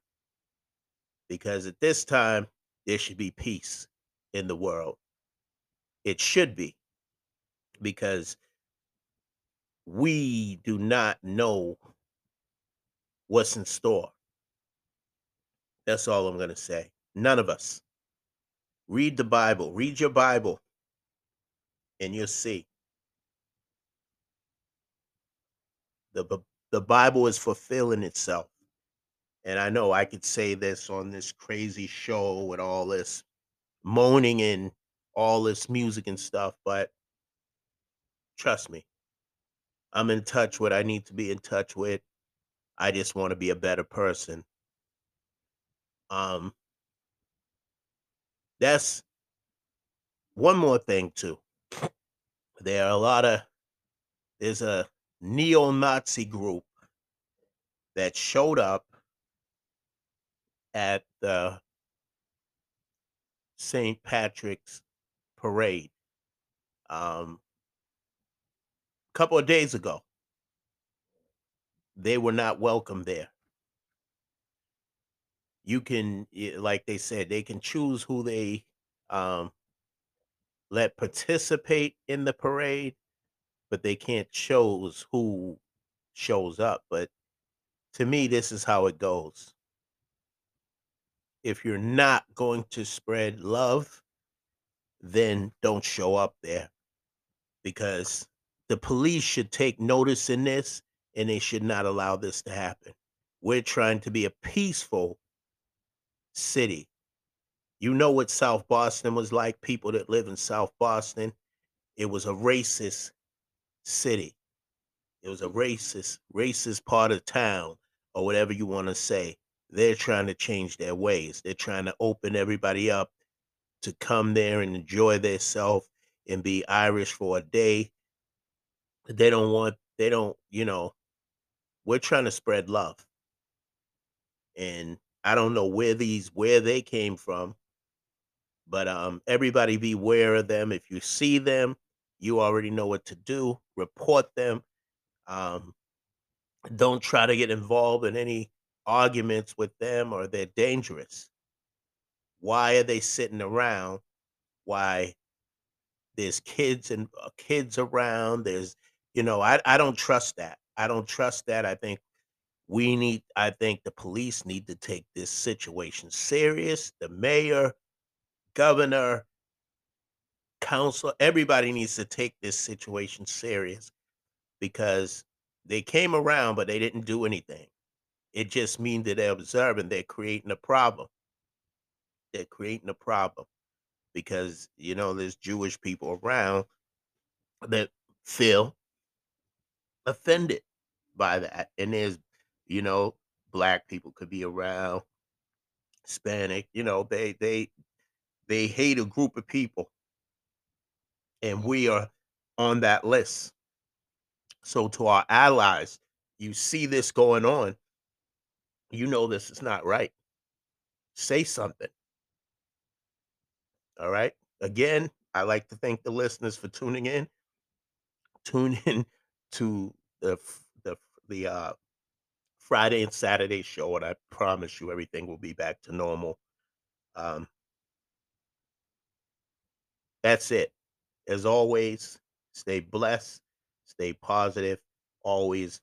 Because at this time, there should be peace in the world. It should be. Because we do not know what's in store. That's all I'm going to say. None of us. Read the Bible. Read your Bible, and you'll see. The, the Bible is fulfilling itself. And I know I could say this on this crazy show with all this moaning and all this music and stuff, but trust me, I'm in touch with I need to be in touch with. I just want to be a better person. Um that's one more thing too. There are a lot of there's a neo-Nazi group that showed up at the St. Patrick's parade um, a couple of days ago. They were not welcome there. You can, like they said, they can choose who they um, let participate in the parade, but they can't choose who shows up. But to me, this is how it goes. If you're not going to spread love, then don't show up there because the police should take notice in this and they should not allow this to happen. We're trying to be a peaceful city. You know what South Boston was like, people that live in South Boston. It was a racist city. It was a racist, racist part of town, or whatever you want to say. They're trying to change their ways. They're trying to open everybody up to come there and enjoy themselves and be Irish for a day. They don't want, they don't, you know, we're trying to spread love. And I don't know where these, where they came from, but um, everybody beware of them. If you see them, you already know what to do. Report them. Um, don't try to get involved in any arguments with them or they're dangerous. Why are they sitting around? Why there's kids and uh, kids around? There's, you know, I, I don't trust that. I don't trust that. I think we need i think the police need to take this situation serious the mayor governor council everybody needs to take this situation serious because they came around but they didn't do anything. It just means that they're observing they're creating a problem. They're creating a problem because you know there's jewish people around that feel offended by that and there's you know black people could be around hispanic you know they they they hate a group of people and we are on that list. So to our allies you see this going on you know this is not right. Say something. All right again i like to thank the listeners for tuning in. Tune in to the the the uh Friday and Saturday show, and I promise you everything will be back to normal. Um, that's it. As always, stay blessed, stay positive. Always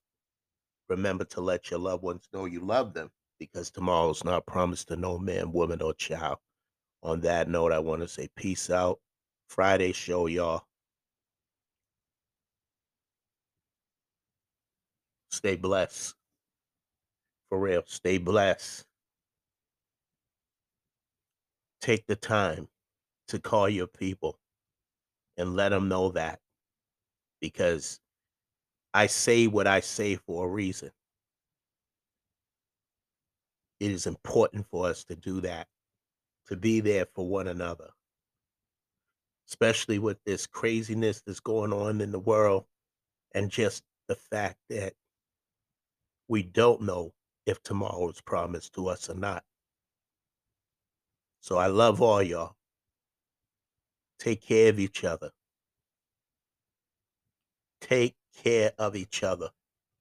remember to let your loved ones know you love them because tomorrow's not promised to no man, woman, or child. On that note, I want to say peace out. Friday show, y'all. Stay blessed. For real, stay blessed. Take the time to call your people and let them know that because I say what I say for a reason. It is important for us to do that, to be there for one another, especially with this craziness that's going on in the world and just the fact that we don't know if tomorrow is promised to us or not. So I love all y'all. Take care of each other. Take care of each other.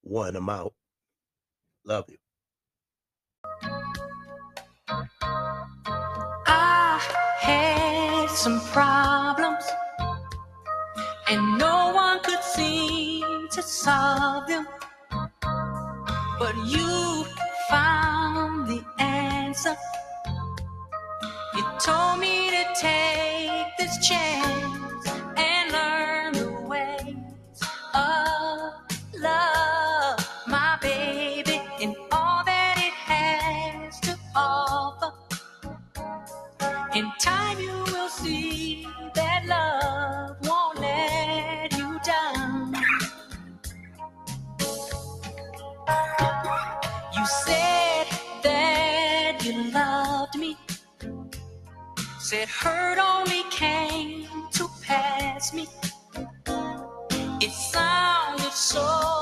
One, I'm out. Love you. I had some problems, and no one could seem to solve them. But you found the answer. You told me to take this chance hurt only came to pass me. It sounded so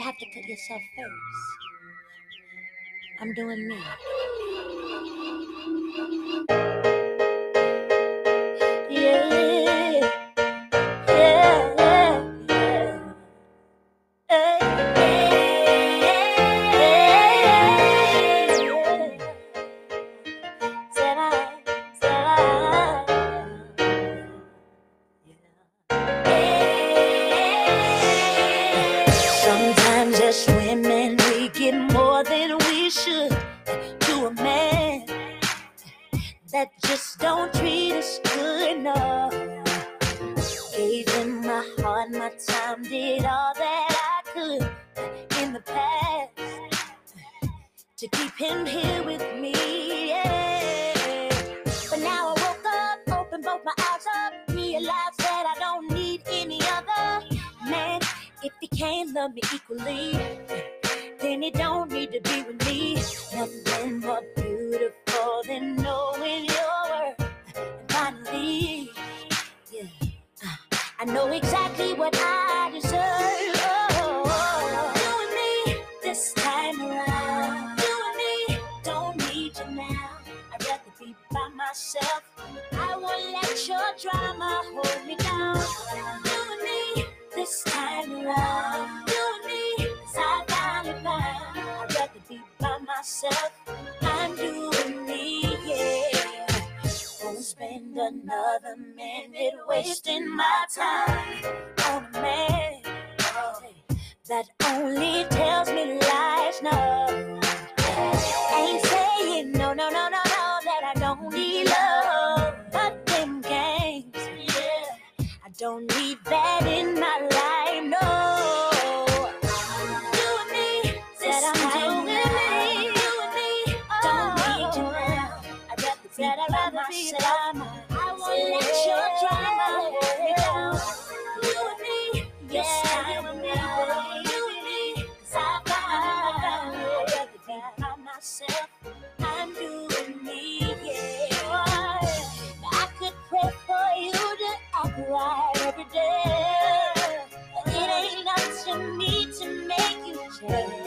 You have to put yourself first. I'm doing me. Amen.